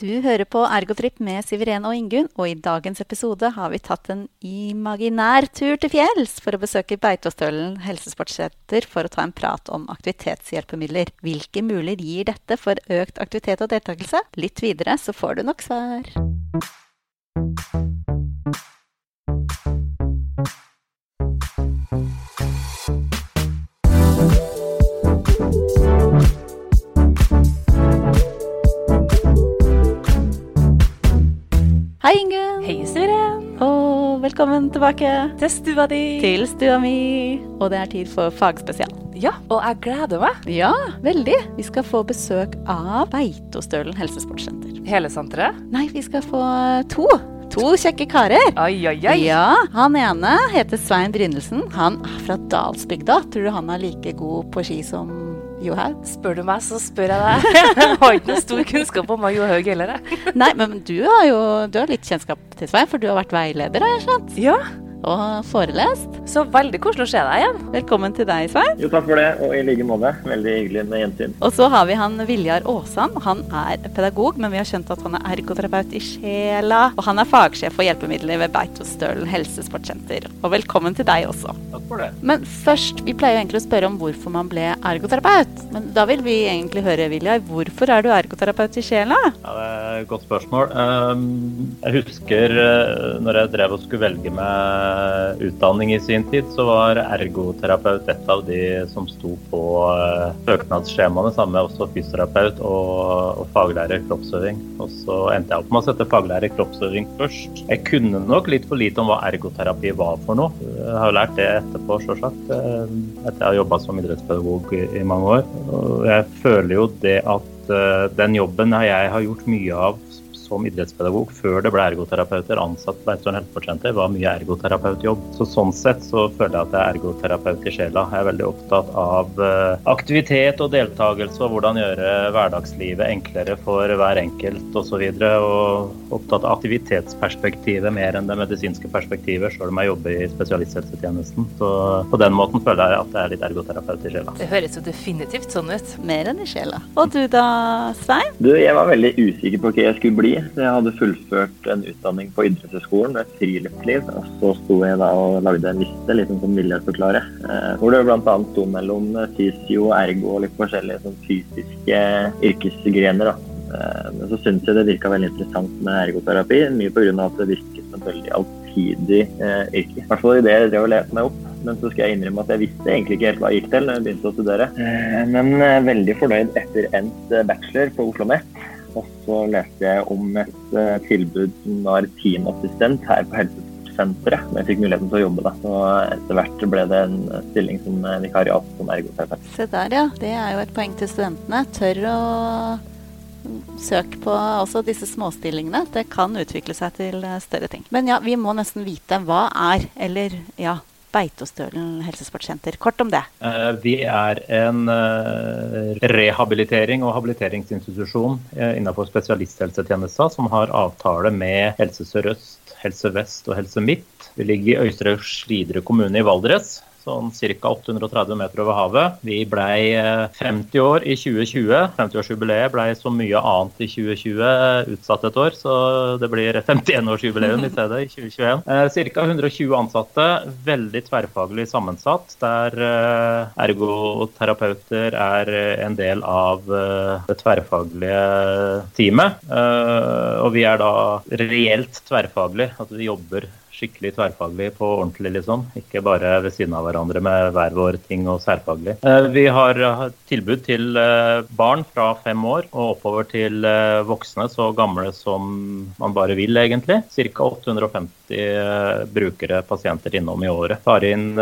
Du hører på Ergotrip med Siveren og Ingunn, og i dagens episode har vi tatt en imaginær tur til fjells for å besøke Beitostølen helsesportssenter for å ta en prat om aktivitetshjelpemidler. Hvilke muligheter gir dette for økt aktivitet og deltakelse? Litt videre så får du nok svar. Hei, Ingunn. Hei, Siren. Og velkommen tilbake Til stua di. til stua mi. Og det er tid for fagspesial. Ja, og jeg gleder meg. Ja, veldig. Vi skal få besøk av Beitostølen helsesportsenter. Hele senteret. Nei, vi skal få to. To kjekke karer. Oi, oi, oi. Ja, Han ene heter Svein Brynelsen. Han er fra Dalsbygda. Tror du han er like god på ski som Johaug? Spør du meg, så spør jeg deg. Jeg har ikke noe stor kunnskap om Johaug heller. Nei, men du har jo du har litt kjennskap til Svein, for du har vært veileder, har jeg skjønt. Ja, Og forelest. så veldig koselig å se deg igjen. Velkommen til deg, Svein. Jo, takk for det, og i like måte. Veldig hyggelig med gjensyn. Og så har vi han Viljar Aasan. Han er pedagog, men vi har skjønt at han er ergoterapeut i sjela. Og han er fagsjef for hjelpemidler ved Beitostølen helsesportsenter. Og velkommen til deg også. Takk for det. Men først, vi pleier jo egentlig å spørre om hvorfor man ble ergoterapeut. Men da vil vi egentlig høre, Viljar, hvorfor er du ergoterapeut i sjela? Ja, det er et godt spørsmål. Ehm, Jeg husker eh, når jeg drev og skulle velge meg utdanning i sin tid, så var ergoterapeut et av de som sto på eh, søknadsskjemaene, sammen med også fysioterapeut og, og faglærer kroppsøving. Og så endte jeg opp med å sette faglærer kroppsøving først. Jeg kunne nok litt for lite om hva ergoterapi var for noe. Jeg har jo lært det etterpå, sjølsagt, eh, etter jeg har jobba som idrettspedagog i, i mange år. Og jeg føler jo det at eh, den jobben jeg har gjort mye av som idrettspedagog før det ble ergoterapeuter ansatt på Eidsvoll helsesportsenter, var mye ergoterapeutjobb. Så sånn sett så føler jeg at jeg er ergoterapeut i sjela. Jeg er veldig opptatt av eh, aktivitet og deltakelse og hvordan gjøre hverdagslivet enklere for hver enkelt osv. Og, så og opptatt av aktivitetsperspektivet mer enn det medisinske perspektivet, sjøl om jeg jobber i spesialisthelsetjenesten. Så på den måten føler jeg at jeg er litt ergoterapeut i sjela. Det høres jo definitivt sånn ut. Mer enn i sjela. Og du da, Svein? Du, jeg var veldig usikker på hva jeg skulle bli. Jeg hadde fullført en utdanning på idrettshøyskolen med friluftsliv. Og så sto jeg da og lagde en liste, litt sånn forklarer. Eh, hvor det bl.a. sto mellom fysio, ergo og litt forskjellige sånn fysiske yrkesgrener. da. Eh, Men så syns jeg det virka veldig interessant med ergoterapi, mye pga. at det virket som et veldig alltidig eh, yrke. I hvert fall i det jeg drev og leste meg opp. Men så skal jeg innrømme at jeg visste egentlig ikke helt hva jeg gikk til når jeg begynte å studere. Eh, Men eh, veldig fornøyd etter endt eh, bachelor på Oslo OsloMet. Og så leste jeg om et eh, tilbud som var teamassistent her på Helsesenteret. Men jeg fikk muligheten til å jobbe da. Så etter hvert ble det en stilling som eh, vikariat som ergoterapeut. Se der, ja. Det er jo et poeng til studentene. Tør å søke på også disse småstillingene. Det kan utvikle seg til eh, større ting. Men ja, vi må nesten vite hva er, eller ja, Beitostølen helsesportsenter. Kort om det. Eh, Vi er en eh, rehabilitering- og habiliteringsinstitusjon eh, innenfor spesialisthelsetjenesten som har avtale med Helse Sør-Øst, Helse Vest og Helse Midt. Vi ligger i Øystre Slidre kommune i Valdres. Sånn ca. 830 meter over havet. Vi blei eh, 50 år i 2020. 50-årsjubileet blei så mye annet i 2020 utsatt et år, så det blir 51-årsjubileum i stedet i 2021. Eh, Ca. 120 ansatte, veldig tverrfaglig sammensatt, der eh, ergoterapeuter er eh, en del av eh, det tverrfaglige teamet. Eh, Og vi er da reelt tverrfaglig, at vi jobber skikkelig tverrfaglig på ordentlig, liksom. Ikke bare ved siden av hverandre med hver vår ting og særfaglig. Eh, Vi har eh, tilbud til eh, barn fra fem år og oppover til voksne så gamle som man bare vil, egentlig. Ca. 850 eh, brukere, pasienter innom i året. Tar inn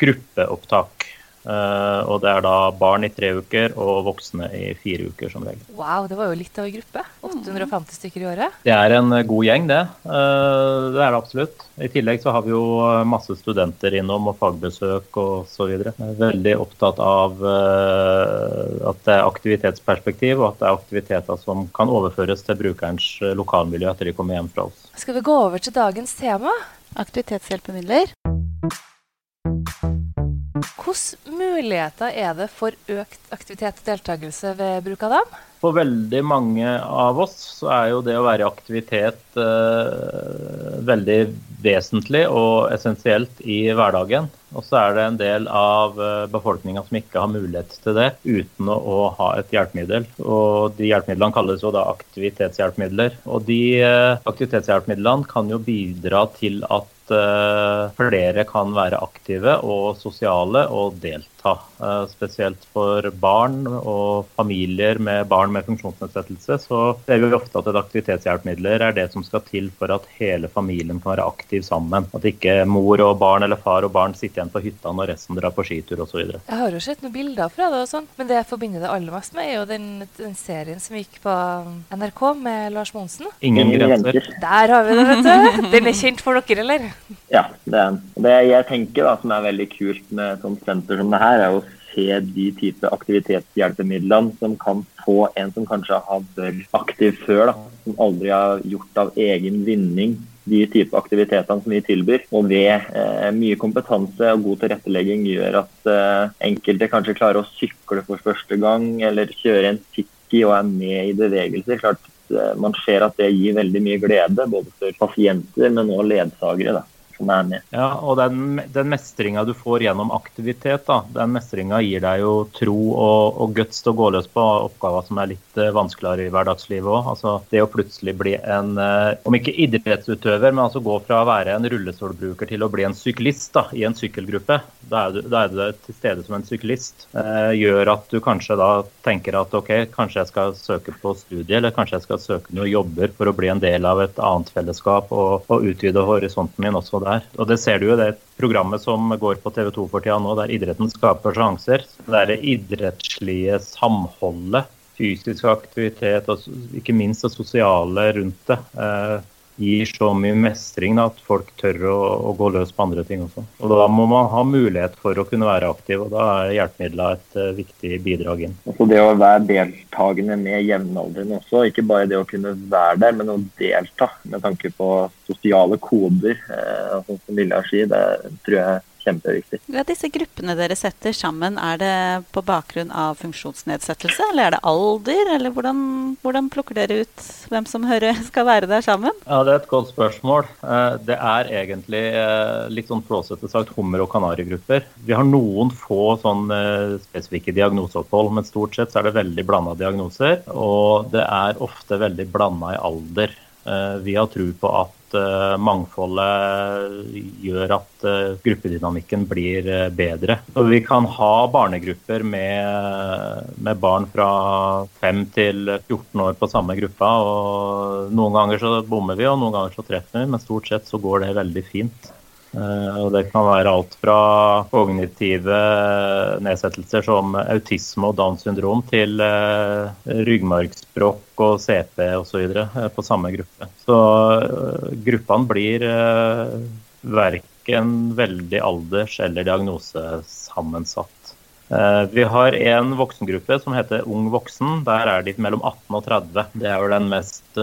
gruppeopptak. Eh, og det er da barn i tre uker og voksne i fire uker som regel. Wow, det var jo litt av en gruppe. 850 stykker i året. Det er en eh, god gjeng, det. Eh, Det er det absolutt. I tillegg så har vi jo masse studenter innom og fagbesøk og så videre. Er veldig opptatt av at det er aktivitetsperspektiv, og at det er aktiviteter som kan overføres til brukerens lokalmiljø etter de kommer hjem fra oss. Skal vi gå over til dagens tema? Aktivitetshjelpemidler. Hvilke muligheter er det for økt aktivitet og deltakelse ved bruk av dem? for veldig mange av oss så er jo det å være i aktivitet eh, veldig vesentlig og essensielt i hverdagen. Og så er det en del av eh, befolkninga som ikke har mulighet til det uten å, ha et hjelpemiddel. Og de hjelpemidlene kalles jo da aktivitetshjelpemidler. Og de eh, aktivitetshjelpemidlene kan jo bidra til at uh, flere kan være aktive og sosiale og delta. Uh, spesielt for barn og familier med barn med funksjonsnedsettelse så ser vi ofte at et aktivitetshjelpemidler er det som skal til for at hele familien kan være aktiv sammen. At ikke mor og barn eller far og barn sitter igjen på hytta når resten drar på skitur osv. Jeg har jo sett noen bilder fra det, og sånt, men det jeg forbinder det aller mest med, er jo den, den serien som gikk på NRK med Lars Monsen. Ingen grenser. Der har vi det, vet du. Den er kjent for dere, eller? Ja, det det jeg tenker da, som er veldig kult med et sånt senter som det her, er å se de type aktivitetshjelpemidlene som kan få en som kanskje har vært aktiv før, da, som aldri har gjort av egen vinning de type aktivitetene som vi tilbyr. Og ved eh, mye kompetanse og god tilrettelegging gjør at eh, enkelte kanskje klarer å sykle for første gang, eller kjøre en tikki og er med i bevegelser. Klart eh, Man ser at det gir veldig mye glede, både for pasienter, men også ledsagere. da som er med. Ja, og den, den mestringa du får gjennom aktivitet, da, den mestringa gir deg jo tro og, og guts til å gå løs på oppgaver som er litt uh, vanskeligere i hverdagslivet òg. Altså, det å plutselig bli en, uh, om ikke idrettsutøver, men altså gå fra å være en rullestolbruker til å bli en syklist da, i en sykkelgruppe, da er, du, til stede som en syklist, uh, gjør at du kanskje da tenker at OK, kanskje jeg skal søke på studie, eller kanskje jeg skal søke noen jobber for å bli en del av et annet fellesskap og, og utvide horisonten min også der. Og det ser du jo det programmet som går på TV 2 for tida nå, der idretten skaper sjanser. Det er det idrettslige samholdet, fysisk aktivitet og ikke minst det sosiale rundt det. Eh, gir så mye mestring da, at folk tør å, å, gå løs på andre ting også. Og Da må man ha mulighet for å kunne være aktiv, og da er hjelpemidler et uh, viktig bidrag inn. Altså det å være deltakende med jevnaldrende også, ikke bare det å kunne være der, men å delta med tanke på sosiale koder, eh, sånn som Vilja sier, det tror jeg kjempeviktig. Ja, disse gruppene dere setter sammen, er det på bakgrunn av funksjonsnedsettelse, eller er det alder, eller hvordan, hvordan plukker dere ut hvem som hører, skal være der sammen? Ja, Det er et godt spørsmål. Eh, det er egentlig eh, litt sånn flåsete sagt hummer- og kanarigrupper. Vi har noen få sånn eh, spesifikke diagnoseopphold, men stort sett så er det veldig blanda diagnoser. Og det er ofte veldig blanda i alder. Vi har tro på at uh, mangfoldet gjør at uh, gruppedynamikken blir uh, bedre. Og vi kan ha barnegrupper med, med, barn fra 5 til 14 år på samme gruppa. og Noen ganger så bommer vi, og noen ganger så treffer vi, men stort sett så går det veldig fint. Eh, og det kan være alt fra kognitive nedsettelser som autisme og Downs syndrom til eh, ryggmargsbrokk og CP osv. Eh, på samme gruppe. Så gruppene blir verken veldig alders- eller diagnosesammensatt. Vi har en voksengruppe som heter Ung voksen. Der er de mellom 18 og 30. Det er jo den mest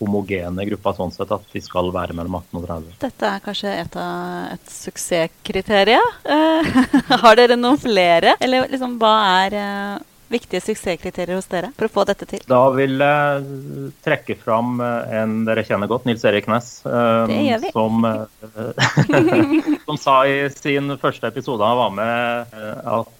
homogene gruppa sånn sett at de skal være mellom 18 og 30. Dette er kanskje et av et suksesskriterium. Uh, har dere noen flere? Eller liksom, hva er uh, viktige suksesskriterier hos dere for å få dette til? Da vil jeg trekke fram eh, en dere kjenner godt, Nils Erik Næss. Um, som, som sa i sin første episode han var med, at Eh,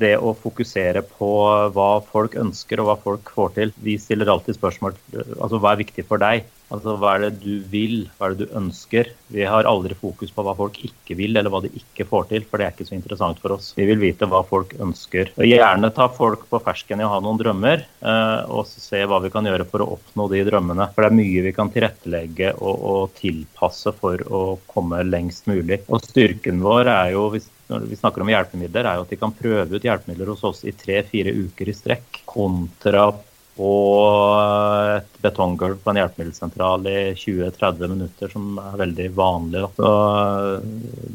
det å fokusere på hva folk ønsker og hva folk får til. Vi stiller alltid spørsmål eh, altså hva er viktig for deg? Altså Hva er det du vil, hva er det du ønsker? Vi har aldri fokus på hva folk ikke vil eller hva de ikke får til, for det er ikke så interessant for oss. Vi vil vite hva folk ønsker. Og gjerne ta folk på fersken i å ha noen drømmer, eh, og se hva vi kan gjøre for å oppnå de drømmene. For det er mye vi kan tilrettelegge og, og tilpasse for å komme lengst mulig. Og styrken vår er jo, hvis når vi snakker om hjelpemidler, er jo at de kan prøve ut hjelpemidler hos oss i tre-fire uker i strekk, kontra på et betonggulv på en hjelpemiddelsentral i 20-30 minutter, som er veldig vanlig. Så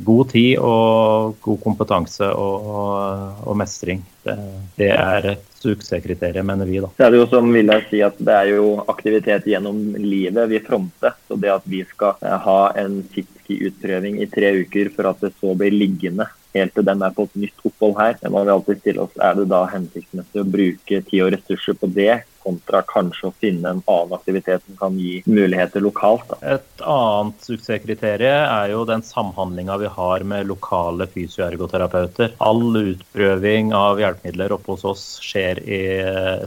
god tid og god kompetanse og, og mestring. Det, det, er et suksesskriterium, mener vi. da. Det er jo som vil jeg si at det er jo aktivitet gjennom livet vi fronter. Så det at vi skal ha en Sitski-utprøving i tre uker for at det så blir liggende helt til den er på et nytt opphold her. Men man vil alltid stille oss, Er det da hensiktsmessig å bruke tid og ressurser på det, kontra kanskje å finne en annen aktivitet som kan gi muligheter lokalt? Da. Et annet suksesskriterium er jo den samhandlinga vi har med lokale fysioergoterapeuter. All utprøving av hjelpemidler oppe hos oss skjer i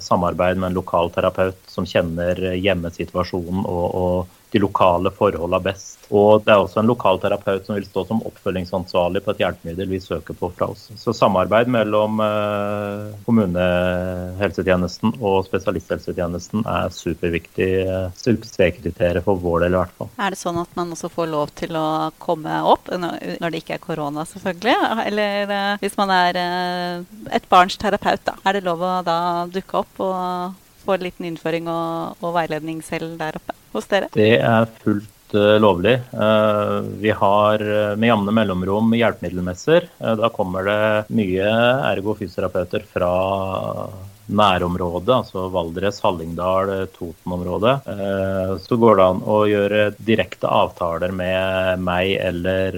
samarbeid med en lokal terapeut som kjenner hjemmesituasjonen og, og de lokale forholdene best. Og det er også en lokal terapeut som vil stå som oppfølgingsansvarlig på et hjelpemiddel vi søker på fra oss. Så samarbeid mellom eh, kommunehelsetjenesten og spesialisthelsetjenesten er superviktig eh, suksesskriterium for vår del i hvert fall. Er det sånn at man også får lov til å komme opp når det ikke er korona, selvfølgelig? Eller eh, hvis man er et barns terapeut, da. Er det lov å da dukke opp og få en liten innføring og, og veiledning selv der oppe hos dere? Det er fullt Eh, lovlig. Eh, vi har eh, med jevne mellomrom hjelpemiddelmesser. Da kommer det mye ergo fysioterapeuter fra nærområdet, altså Valdres, Hallingdal, Toten-området, så går det an å gjøre direkte avtaler med meg eller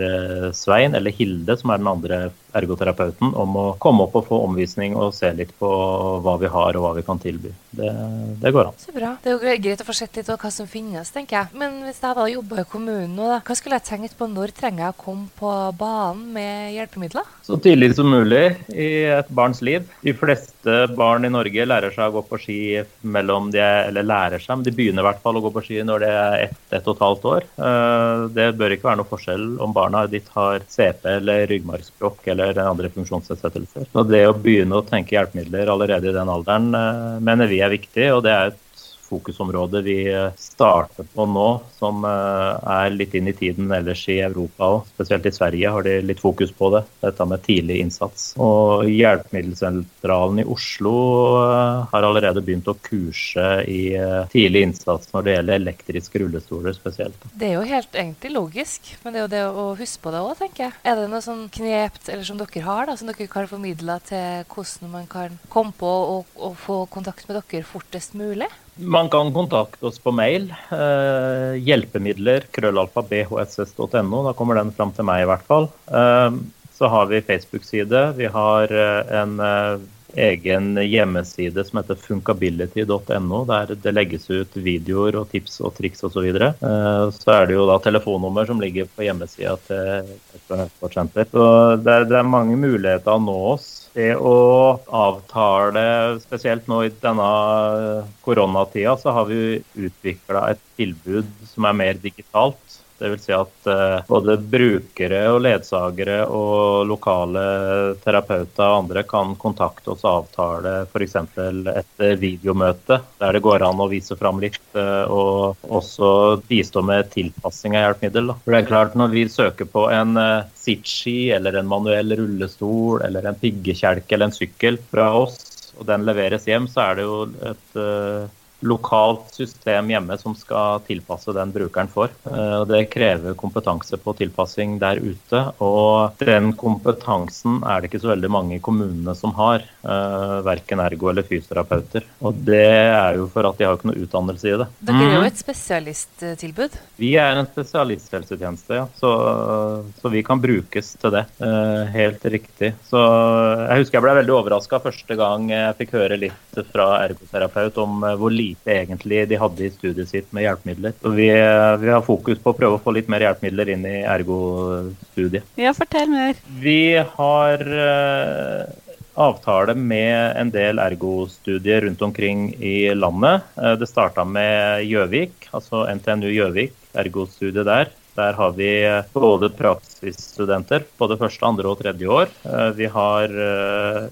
Svein eller Hilde, som er den andre ergoterapeuten om å komme opp og få omvisning og se litt på hva vi har og hva vi kan tilby. Det, det går an. Så bra. Det er jo greit å få sett litt hva som finnes, tenker jeg. Men hvis jeg da jobber i kommunen nå, da, hva skulle jeg tenkt på når trenger jeg å komme på banen med hjelpemidler? Så tidlig som mulig i et barns liv. De fleste barn i Norge lærer seg å gå på ski mellom de eller lærer seg, men de begynner i hvert fall å gå på ski når de er ett, ett og et halvt år. Eh, det bør ikke være noe forskjell om barna ditt har CP eller ryggmargsbrokk eller eller andre funksjonsnedsettelser. Så det å begynne å tenke hjelpemidler allerede i den alderen eh, mener vi er viktig, og det er et fokusområde vi starter på nå, som eh, er litt inn i tiden ellers i Europa òg. Spesielt i Sverige har de litt fokus på det, dette med tidlig innsats. Og Hjelpemiddelsentralen i Oslo eh, har allerede begynt å kurse i eh, tidlig innsats når det gjelder elektriske rullestoler spesielt. Det er jo helt egentlig logisk, men det er jo det å huske på det òg, tenker jeg. Er det noe sånn knep eller som dere har, da, som dere kan formidle til hvordan man kan komme på og få kontakt med dere fortest mulig? Man kan kontakte oss på mail. Eh, hjelpemidler krøllalfa bhss.no. Da kommer den fram til meg, i hvert fall. Eh, så har vi Facebook-side. Vi har eh, en eh, egen hjemmeside som heter funkability.no, der det legges ut videoer og tips og triks osv. Så, videre. Eh, så er det jo da telefonnummer som ligger på hjemmesida til. Så det er, det er mange muligheter å nå oss det å avtale, spesielt nå i denne koronatida, så har vi utvikla et tilbud som er mer digitalt. Dvs. Si at uh, både brukere og ledsagere og lokale terapeuter og andre kan kontakte oss og avtale f.eks. et videomøte der det går an å vise fram litt, uh, og også bistå med tilpassing av hjelpemiddel. For det er klart Når vi søker på en sittski eller en manuell rullestol eller en piggekjelke eller en sykkel fra oss, og den leveres hjem, så er det jo et lokalt system hjemme som skal tilpasse den brukeren får. Eh, det krever kompetanse på tilpassing der ute, og den kompetansen er det ikke så veldig mange i kommunene som har. Eh, verken ergo eller fysioterapeuter. Og det er jo for at de har ikke noe utdannelse i det. Dere er jo mhm. et spesialisttilbud? Vi er en spesialisthelsetjeneste, ja. Så, så vi kan brukes til det. Eh, helt riktig. Så jeg husker jeg ble veldig overraska første gang jeg fikk høre litt fra ergoterapeut om hvor lite lite egentlig de hadde i studiet sitt med hjelpemidler. Så vi, vi, har fokus på å prøve å få litt mer hjelpemidler inn i ergo-studiet. Ja, fortell mer. Vi har uh, avtale med en del ergo-studier rundt omkring i landet. Uh, det starta med Gjøvik, altså NTNU Gjøvik, ergo-studiet der. Der har vi både praksisstudenter det første, andre og tredje år. Eh, vi har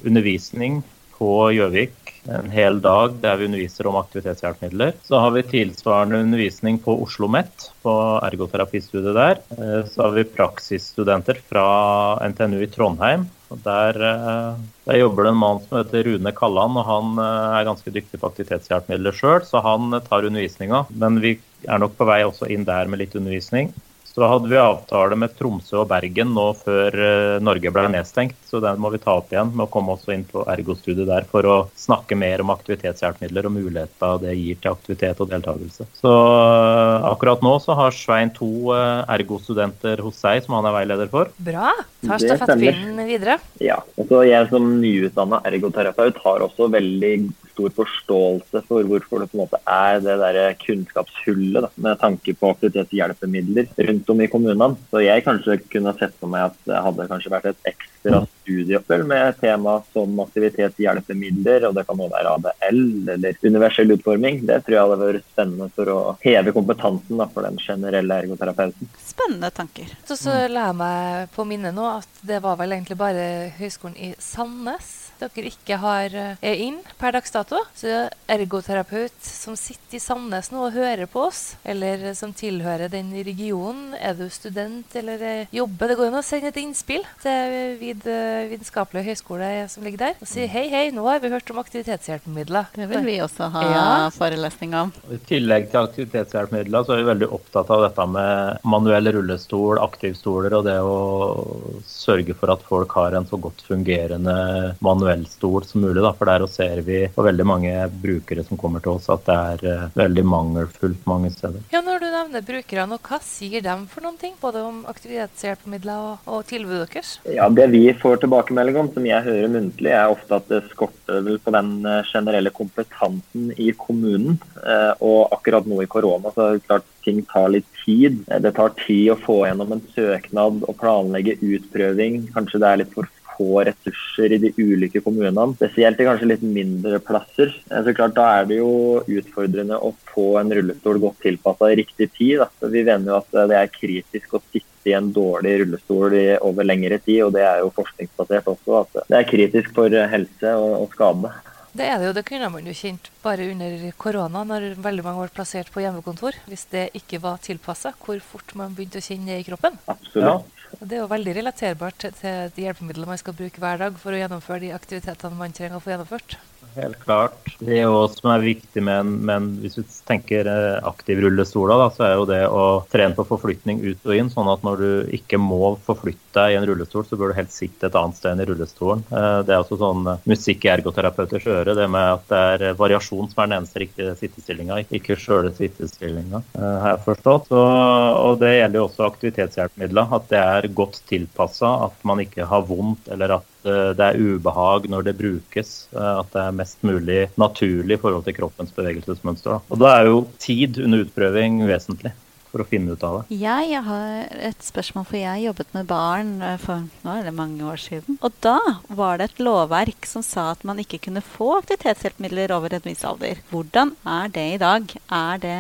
undervisning på Gjøvik en hel dag der vi underviser om aktivitetshjelpemidler. Så har vi tilsvarende undervisning på Oslo OsloMet, på ergoterapistudiet der. Eh, så har vi praksisstudenter fra NTNU i Trondheim. og der, eh, der, jobber det en mann som heter Rune Kalland, og han eh, er ganske dyktig på aktivitetshjelpemidler sjøl, så han tar undervisninga. Men vi er nok på vei også inn der med litt undervisning. Så hadde vi avtale med Tromsø og Bergen nå før eh, Norge ble nedstengt, så den må vi ta opp igjen med å komme også inn på ergostudiet der for å snakke mer om aktivitetshjelpemidler og muligheter det gir til aktivitet og deltakelse. Så eh, akkurat nå så har Svein to eh, ergostudenter hos seg som han er veileder for. Bra. Tar stafettpinnen videre. Ja. Og så jeg som nyutdanna ergoterapeut har også veldig stor forståelse for hvorfor det på en måte er det der kunnskapshullet da, med tanke på aktivitetshjelpemidler rundt om i kommunene. Så jeg kanskje kunne sett for meg at det hadde kanskje vært et ekstra studieopphold med tema som aktivitetshjelpemidler, og det kan også være ADL eller universell utforming. Det tror jeg hadde vært spennende for å heve kompetansen da, for den generelle ergoterapeuten. Spennende tanker. Så, så la jeg meg på minne nå at det var vel egentlig bare Høgskolen i Sandnes dere ikke har eh, er inn per dags dato. Så ergoterapeut som sitter i Sandnes nå og hører på oss, eller som tilhører den regionen, er du student eller eh, jobber, det går an å sende et innspill til vid, eh, Vitenskapelig høgskole som ligger der, og si hei, hei, nå har vi hørt om aktivitetshjelpemidler. Det vil vi også ha Ja. forelesning om. I tillegg til aktivitetshjelpemidler så er vi veldig opptatt av dette med manuell rullestol, aktivstoler og det å sørge for at folk har en så godt fungerende manuell stol som mulig. Da. For der ser vi på veldig mange brukere som kommer til oss at det er eh, veldig mangelfullt mange steder. Ja, når du nevner brukerne, hva sier de for noen ting? Både om aktivitetshjelpemidler og, og tilbudet deres? Ja, Det vi får tilbakemelding om, som jeg hører muntlig, er ofte at det skorter vel på den eh, generelle kompetansen i kommunen. Eh, Og akkurat nå i korona så er det klart ting tar litt tid. Det tar tid å få gjennom en søknad og planlegge utprøving. Kanskje det er litt for få ressurser i de ulike kommunene, spesielt i kanskje litt mindre plasser. Eh, Så klart Da er det jo utfordrende å få en rullestol godt tilpassa i riktig tid. Da. Vi mener jo at det er kritisk å sitte i en dårlig rullestol i, over lengre tid, og det er jo forskningsbasert også. At det er kritisk for helse og, og skade. Det er det jo, det kunne man jo kjent bare under korona, når veldig mange ble plassert på hjemmekontor. Hvis det ikke var tilpassa, hvor fort man begynte å kjenne det i kroppen. Absolutt. Og Det er jo veldig relaterbart til, de hjelpemidlene man skal bruke hver dag for å gjennomføre de aktivitetene man trenger å få gjennomført. Helt klart. Det er jo som er viktig med en, men hvis vi tenker eh, aktiv rullestol, da, så er jo det å trene på forflytning ut og inn. Sånn at når du ikke må forflytte deg i en rullestol, så bør du helst sitte et annet sted enn i rullestolen. Eh, Det er også sånn eh, musikk i ergoterapeuters øre, det med at det er variasjon som er den eneste riktige sittestillinga, ikke sjøle sittestillinga, har jeg forstått. Så, og det gjelder jo også aktivitetshjelpemidler. At det er godt tilpassa, at man ikke har vondt eller at det er ubehag når det brukes. eh, At det er mest mulig naturlig i forhold til kroppens bevegelsesmønster. Da. Og da er jo tid under utprøving vesentlig for å finne ut av det. Jeg har et spørsmål, for jeg jobbet med barn eh, for nå er det mange år siden. Og da var det et lovverk som sa at man ikke kunne få aktivitetshjelpemidler over en viss alder. Hvordan er det i dag? Er det,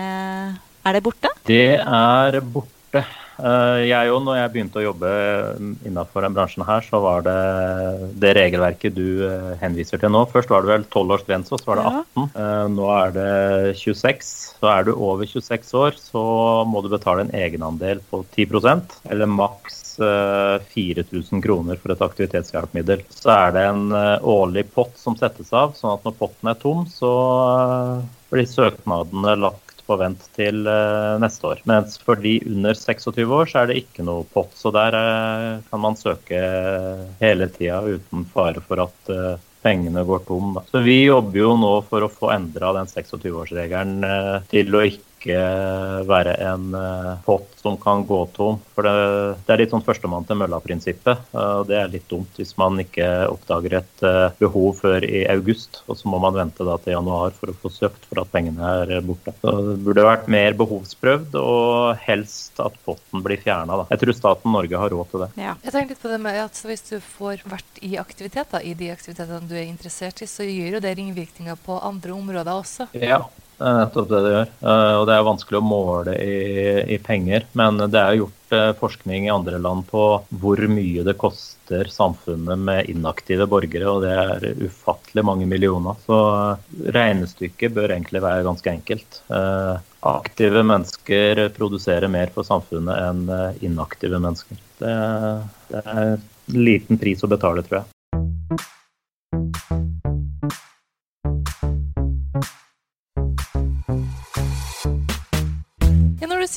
er det borte? Det er borte. Eh, Jeg òg, når jeg begynte å jobbe innenfor den bransjen her, så var det det regelverket du eh, henviser til nå. Først var det vel 12 års grense, så var det 18. Eh, Nå er det 26. Så er du over 26 år, så må du betale en egenandel på 10% eller maks eh, 4000 kroner for et aktivitetshjelpemiddel. Så er det en eh, årlig pott som settes av, sånn at når potten er tom, så eh, blir søknadene lagt på vent til eh, neste år. Mens for de under 26 år så er det ikke noe pott, så der eh, kan man søke hele tida uten fare for at eh, pengene går tom. Da. Så vi jobber jo nå for å få endra den 26-årsregelen eh, til å ikke være en eh, pott som kan gå tom. For det, det er litt sånn førstemann til mølla-prinsippet. eh, og Det er litt dumt hvis man ikke oppdager et eh, behov før i august, og så må man vente da til januar for å få søkt for at pengene er borte. Så det burde vært mer behovsprøvd, og helst at potten blir fjerna. Jeg tror staten Norge har råd til det. Ja. Jeg tenker litt på det med at Hvis du får vært i aktivitet, da, i de aktivitetene du er interessert i, så gjør jo det ringvirkninger på andre områder også. Ja, det er nettopp det det gjør. Eh, Og det er vanskelig å måle i, i penger. Men det er gjort eh, forskning i andre land på hvor mye det koster samfunnet med inaktive borgere, og det er ufattelig mange millioner. Så eh, regnestykket bør egentlig være ganske enkelt. Eh, Aktive mennesker produserer mer for samfunnet enn eh, inaktive mennesker. Det, det er en liten pris å betale, tror jeg.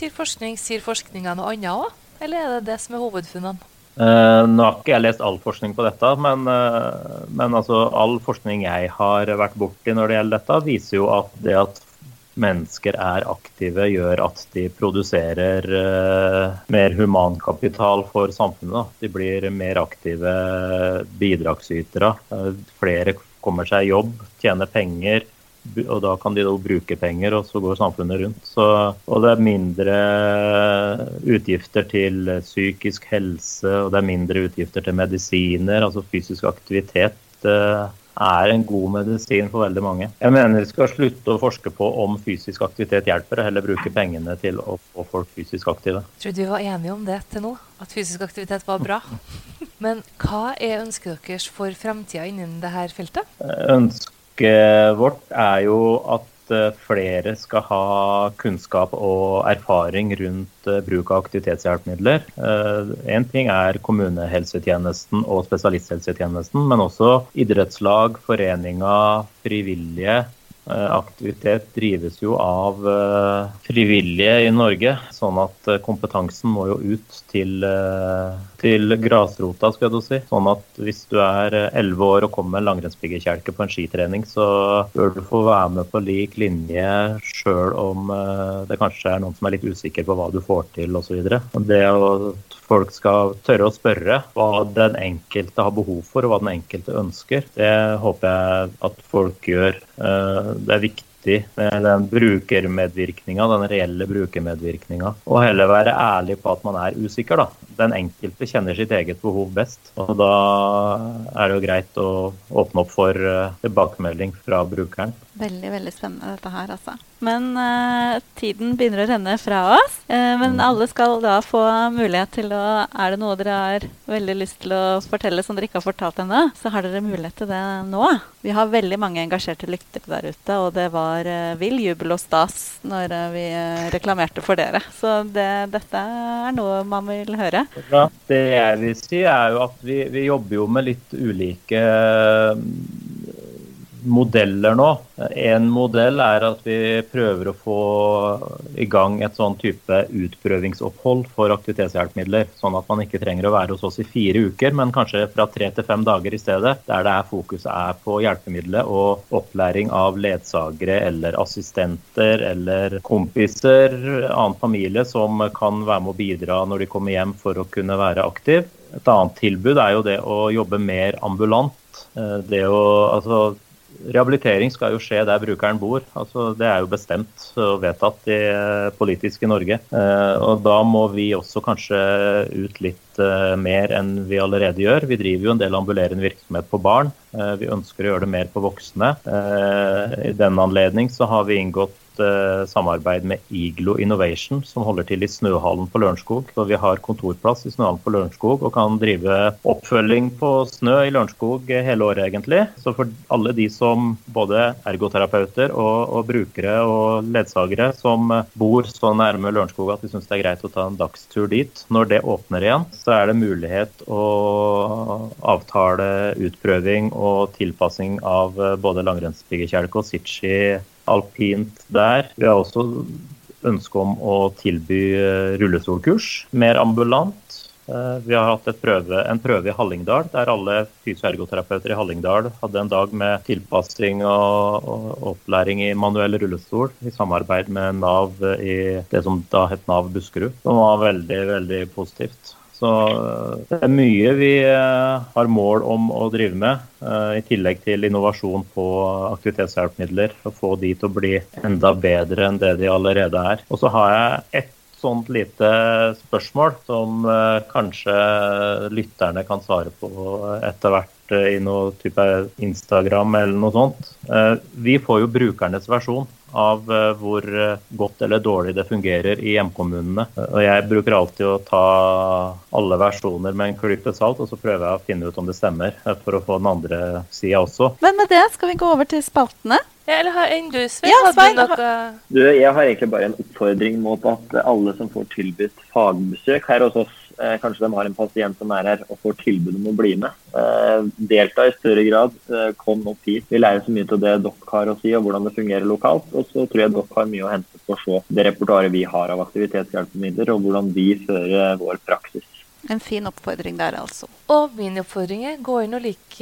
Sier forskning, sier forskninga noe annet òg? Eller er det det som er hovedfunnene? Eh, nå har ikke jeg lest all forskning på dette, men, eh, men altså, all forskning jeg har vært borti når det gjelder dette, viser jo at det at mennesker er aktive, gjør at de produserer eh, mer humankapital for samfunnet. De blir mer aktive bidragsytere. flere kommer seg i jobb, tjener penger og da kan de da bruke penger, og så går samfunnet rundt. Så, og det er mindre utgifter til psykisk helse, og det er mindre utgifter til medisiner. Altså fysisk aktivitet eh, er en god medisin for veldig mange. Jeg mener vi skal slutte å forske på om fysisk aktivitet hjelper, og heller bruke pengene til å få folk fysisk aktive. Jeg tror du var enige om det til nå, at fysisk aktivitet var bra. Men hva er ønsket deres for fremtida innen dette feltet? Ønsk Ønsket vårt er jo at eh, flere skal ha kunnskap og erfaring rundt eh, bruk av aktivitetshjelpemidler. Én eh, ting er kommunehelsetjenesten og spesialisthelsetjenesten, men også idrettslag, foreninger, frivillige Eh, aktivitet drives jo av eh, frivillige i Norge, sånn at eh, kompetansen må jo ut til, til grasrota, skal da si. Sånn at hvis du er elleve år og kommer med en på en skitrening, så bør du få være med på lik linje sjøl om det kanskje er noen som er litt usikker på hva du får til osv. Det at folk skal tørre å spørre hva den enkelte har behov for, og hva den enkelte ønsker. Det håper jeg at folk gjør. Eh, det er viktig med den brukermedvirkninga, den reelle brukermedvirkninga. Og heller være ærlig på at man er usikker, da. Den enkelte kjenner sitt eget behov best. Og da er det jo greit å åpne opp for eh, tilbakemelding fra brukeren. Veldig, veldig spennende dette her, altså. Men uh, tiden begynner å renne fra oss. Uh, men mm. alle skal da få mulighet til å Er det noe dere har veldig lyst til å fortelle som dere ikke har fortalt ennå, så har dere mulighet til det nå. Vi har veldig mange engasjerte lyttere der ute, og det var uh, vill jubel og stas når vi reklamerte for dere. Så det, dette er noe man vil høre. Det jeg vil si, er jo at vi, vi jobber jo med litt ulike modeller nå. En modell er at vi prøver å få i gang et sånn type utprøvingsopphold for aktivitetshjelpemidler. Sånn at man ikke trenger å være hos oss i fire uker, men kanskje fra tre til fem dager i stedet. Der det er fokuset er på hjelpemiddelet og opplæring av ledsagere eller assistenter eller kompiser, annen familie som kan være med å bidra når de kommer hjem for å kunne være aktiv. Et annet tilbud er jo det å jobbe mer ambulant. Eh, det å, altså, Rehabilitering skal jo skje der brukeren bor. Altså, det er jo bestemt og vedtatt i, eh, politisk i Norge. Eh, og da må vi også kanskje ut litt eh, mer enn vi allerede gjør. Vi driver jo en del ambulerende virksomhet på barn. vi ønsker å gjøre det mer på voksne. I den anledning så har vi inngått uh, samarbeid med Iglo Innovation, som holder til i Snøhallen på Lørenskog. Så vi har kontorplass i Snøhallen på Lørenskog og kan drive oppfølging på snø i Lørenskog hele året, egentlig. Så for alle de som både ergoterapeuter og, og brukere og ledsagere som bor så nærme Lørenskog at de syns det er greit å ta en dagstur dit, når det åpner igjen, så er det mulighet å avtale utprøving og tilpassing av både langrennsbyggerkjelke og Sitchi alpint der. Vi har også ønske om å tilby eh, rullestolkurs, mer ambulant. Eh, vi har hatt prøve, en prøve i Hallingdal, der alle fysioergoterapeuter i Hallingdal hadde en dag med tilpassing og, opplæring i manuell rullestol i samarbeid med Nav i det som da het Nav Buskerud. Som var veldig, veldig positivt. Så eh, det er mye vi eh, har mål om å drive med, eh, i tillegg til innovasjon på aktivitetshjelpemidler. Å få de til å bli enda bedre enn det de allerede er. Og så har jeg ett sånt lite spørsmål som kanskje lytterne kan svare på etter hvert i noe type Instagram eller noe sånt. Vi får jo brukernes versjon av eh, hvor eh, godt eller dårlig det fungerer i hjemkommunene. Og Jeg bruker alltid å ta alle versjoner med en klype salt, og så prøver jeg å finne ut om det stemmer, eh, for å få den andre sida også. Men med det skal vi gå over til spaltene. Ja, eller har enn du, Svein? Ja, Svein noe... du, jeg har egentlig bare en oppfordring mot at alle som får tilbudt fagbesøk her hos oss, kanskje de har en pasient som er her og får tilbud om å bli med. Eh, delta i større grad. Eh, kom opp hit. Vi lærer så mye til det dere har å si og hvordan det fungerer lokalt. Og så tror jeg dere har mye å hente på å se det repertoaret vi har av aktivitetshjelpemidler, og hvordan vi fører vår praksis. En fin oppfordring der, altså. Og min oppfordring er gå inn og lik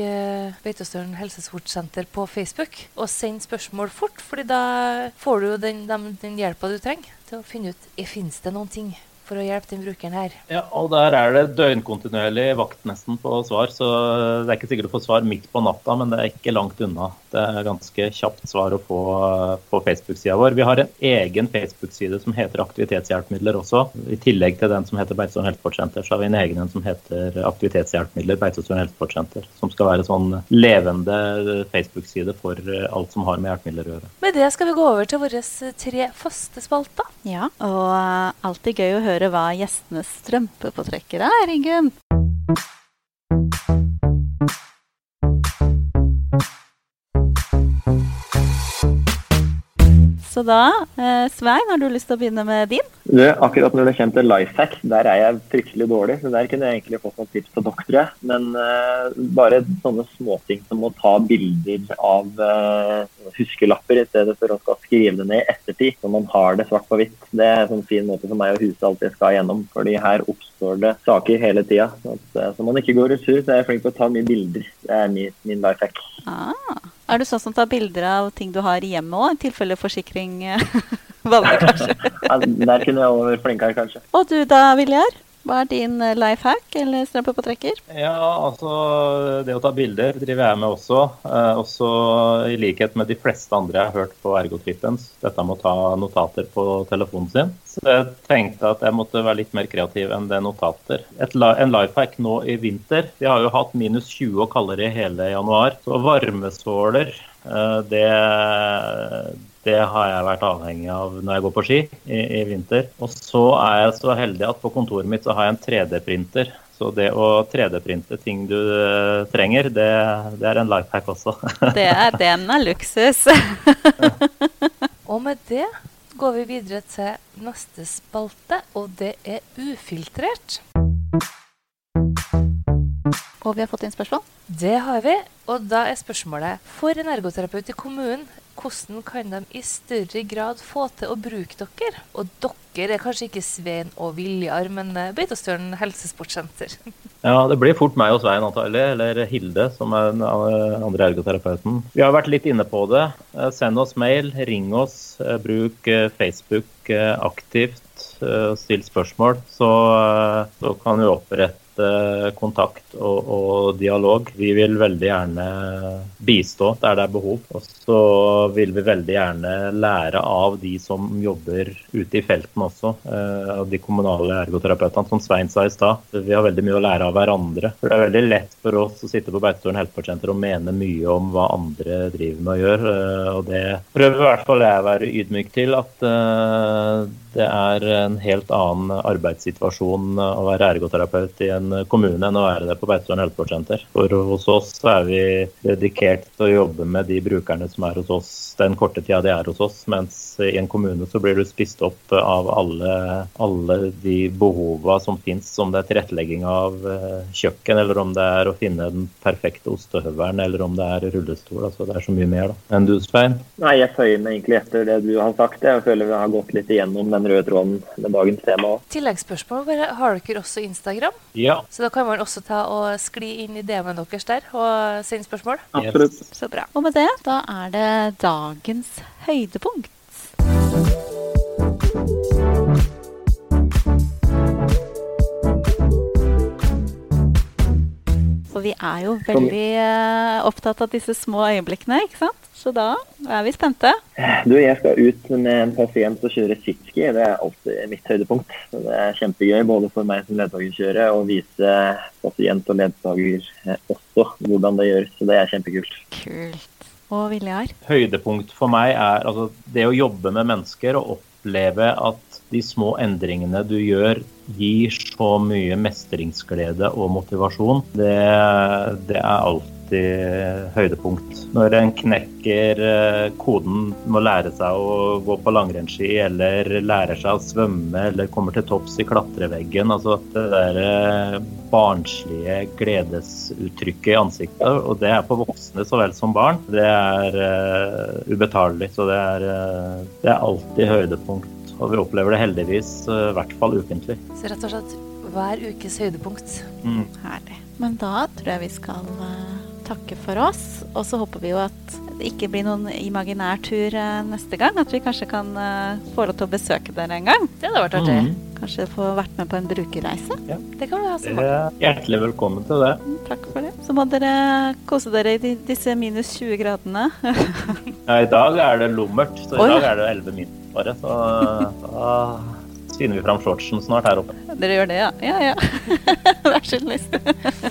Beitostølen helsesportsenter på Facebook. Og send spørsmål fort, fordi da får du den, den, den hjelpa du trenger til å finne ut om det finnes noen ting for å hjelpe den brukeren her. Ja, og der er det døgnkontinuerlig vakt nesten på svar, så det er ikke sikkert du får svar midt på natta, men det er ikke langt unna. Det er ganske kjapt svar å få på Facebook-sida vår. Vi har en egen Facebook-side som heter Aktivitetshjelpemidler også. I tillegg til den som heter Beitostølen helsesportsenter, så har vi en egen en som heter Aktivitetshjelpemidler Beitostølen helsesportsenter. Som skal være sånn levende Facebook-side for alt som har med hjelpemidler å gjøre. Med det skal vi gå over til våre tre faste spalter. Ja, og alltid gøy å høre høre hva gjestenes strømpepåtrekker er, Ingunn. Så da, eh, Svein, har du lyst til å begynne med din? Du, akkurat når det kommer til life hack, der er jeg fryktelig dårlig. så Der kunne jeg egentlig fått noen tips til doktere. Men uh, bare sånne småting som å ta bilder av uh, huskelapper i stedet for å skrive det ned i ettertid, så man har det svart på hvitt. Det er en sånn fin måte for meg å huse alt jeg skal gjennom. fordi her oppstår det saker hele tida. Så, uh, så man ikke går sur, så er jeg flink til å ta mye bilder. Det er min, min life hack. Ah. Er du sånn som tar bilder av ting du har hjemme òg, i tilfelle forsikring valgte, kanskje? der kunne jeg vært flinkere, kanskje. Og du da, Viljar? Hva er din eh, life hack eller strømpe på trekker? Ja, altså Det å ta bilder driver jeg med også. Eh, også i likhet med de fleste andre jeg har hørt på Ergotrippens. Dette med å ta notater på telefonen sin. Så jeg tenkte at jeg måtte være litt mer kreativ enn det notater. Et, en life hack nå i vinter. Vi har jo hatt minus 20 og kaldere i hele januar. Så varmesåler, eh, det det har jeg vært avhengig av når jeg går på ski i, i vinter. Og så er jeg så heldig at på kontoret mitt så har jeg en 3D-printer. Så det å 3D-printe ting du uh, trenger, det, det, er en life hack også. det er den er luksus. og med det går vi videre til neste spalte, og det er ufiltrert. Og vi har fått inn spørsmål? Det har vi. Og da er spørsmålet For en ergoterapeut i kommunen hvordan kan de i større grad få til å bruke dere? Og dere er kanskje ikke Svein og Viljar, men eh, Beitostølen helsesportsenter. ja, det blir fort meg og Svein antagelig, eller Hilde, som er den andre ergoterapeuten. Vi har vært litt inne på det. Eh, send oss mail, ring oss, eh, bruk Facebook aktivt, still spørsmål. Så, så kan vi opprette kontakt og, og, dialog. Vi vil veldig gjerne bistå der det er behov. Og så vil vi veldig gjerne lære av de som jobber ute i felten også. Eh, av de kommunale ergoterapeutene, som Svein sa i stad. Vi har veldig mye å lære av hverandre. For Det er veldig lett for oss å sitte på Beitostølen helseportsenter og mene mye om hva andre driver med å gjøre. Eh, og det prøver i hvert fall jeg å være ydmyk til. at eh, det er en helt annen arbeidssituasjon å være ergoterapeut i en kommune enn å være det på Beitostølen helsesportsenter. For hos oss er vi dedikert til å jobbe med de brukerne som er hos oss den korte tida de er hos oss. Mens i en kommune så blir du spist opp av alle, alle de behova som fins. Om det er tilrettelegging av eh, kjøkken, eller om det er å finne den perfekte ostehøvelen, eller om det er rullestol. Altså det er så mye mer da. enn du, Svein? Nei, Jeg føyer meg egentlig etter det du har sagt. Jeg føler vi har gått litt igjennom den røde tråden med dagens tema òg. Tilleggsspørsmål. Har dere også Instagram? Ja. Så da kan man også ta og skli inn i DM-en deres der og sende spørsmål? Absolutt. Så bra. Og med det, da er det dagens høydepunkt. For vi er jo veldig uh, opptatt av disse små øyeblikkene, ikke sant? Så da er vi spente. Du, Jeg skal ut med en pasient og kjøre sitski. Det er alltid mitt høydepunkt. Det er kjempegøy både for meg som ledsagerkjører og vise pasient og ledsager også hvordan det gjøres. Så det er kjempekult. Kult. Og Viljar? Høydepunkt for meg er altså, det å jobbe med mennesker og oppleve at de små endringene du gjør, gir så mye mestringsglede og motivasjon. Det, det er alltid alltid høydepunkt. Når en knekker eh, koden med å lære seg å gå på langrennsski, eller lærer seg å svømme, eller kommer til topps i klatreveggen. Altså det der eh, barnslige gledesuttrykket i ansiktet, og det er på voksne så vel som barn, det er uh, ubetalelig. Så det er, uh, det er alltid høydepunkt. Og vi opplever det heldigvis i uh, hvert fall ukentlig. Så rett og slett hver ukes høydepunkt. Mm. Herlig. Men da tror jeg vi skal takke for oss. Og så håper vi jo at det ikke blir noen imaginær tur neste gang. At vi kanskje kan få lov til å besøke dere en gang. Det hadde vært artig. Mm. Kanskje få vært med på en brukerreise. Ja. Det kan vi ha som mål. Hjertelig velkommen til det. Mm, takk for det. Så må dere kose dere i disse minus 20 gradene. ja, i dag er det lummert. Så i oh, dag er det 11 minus bare. Så da finner vi fram shortsen snart her oppe. Dere gjør det, ja? Ja ja. Vær så snill.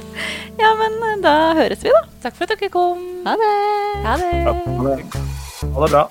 ja, men da høres vi, da. Takk for at dere kom. Ha det. Ha det. Ha det bra.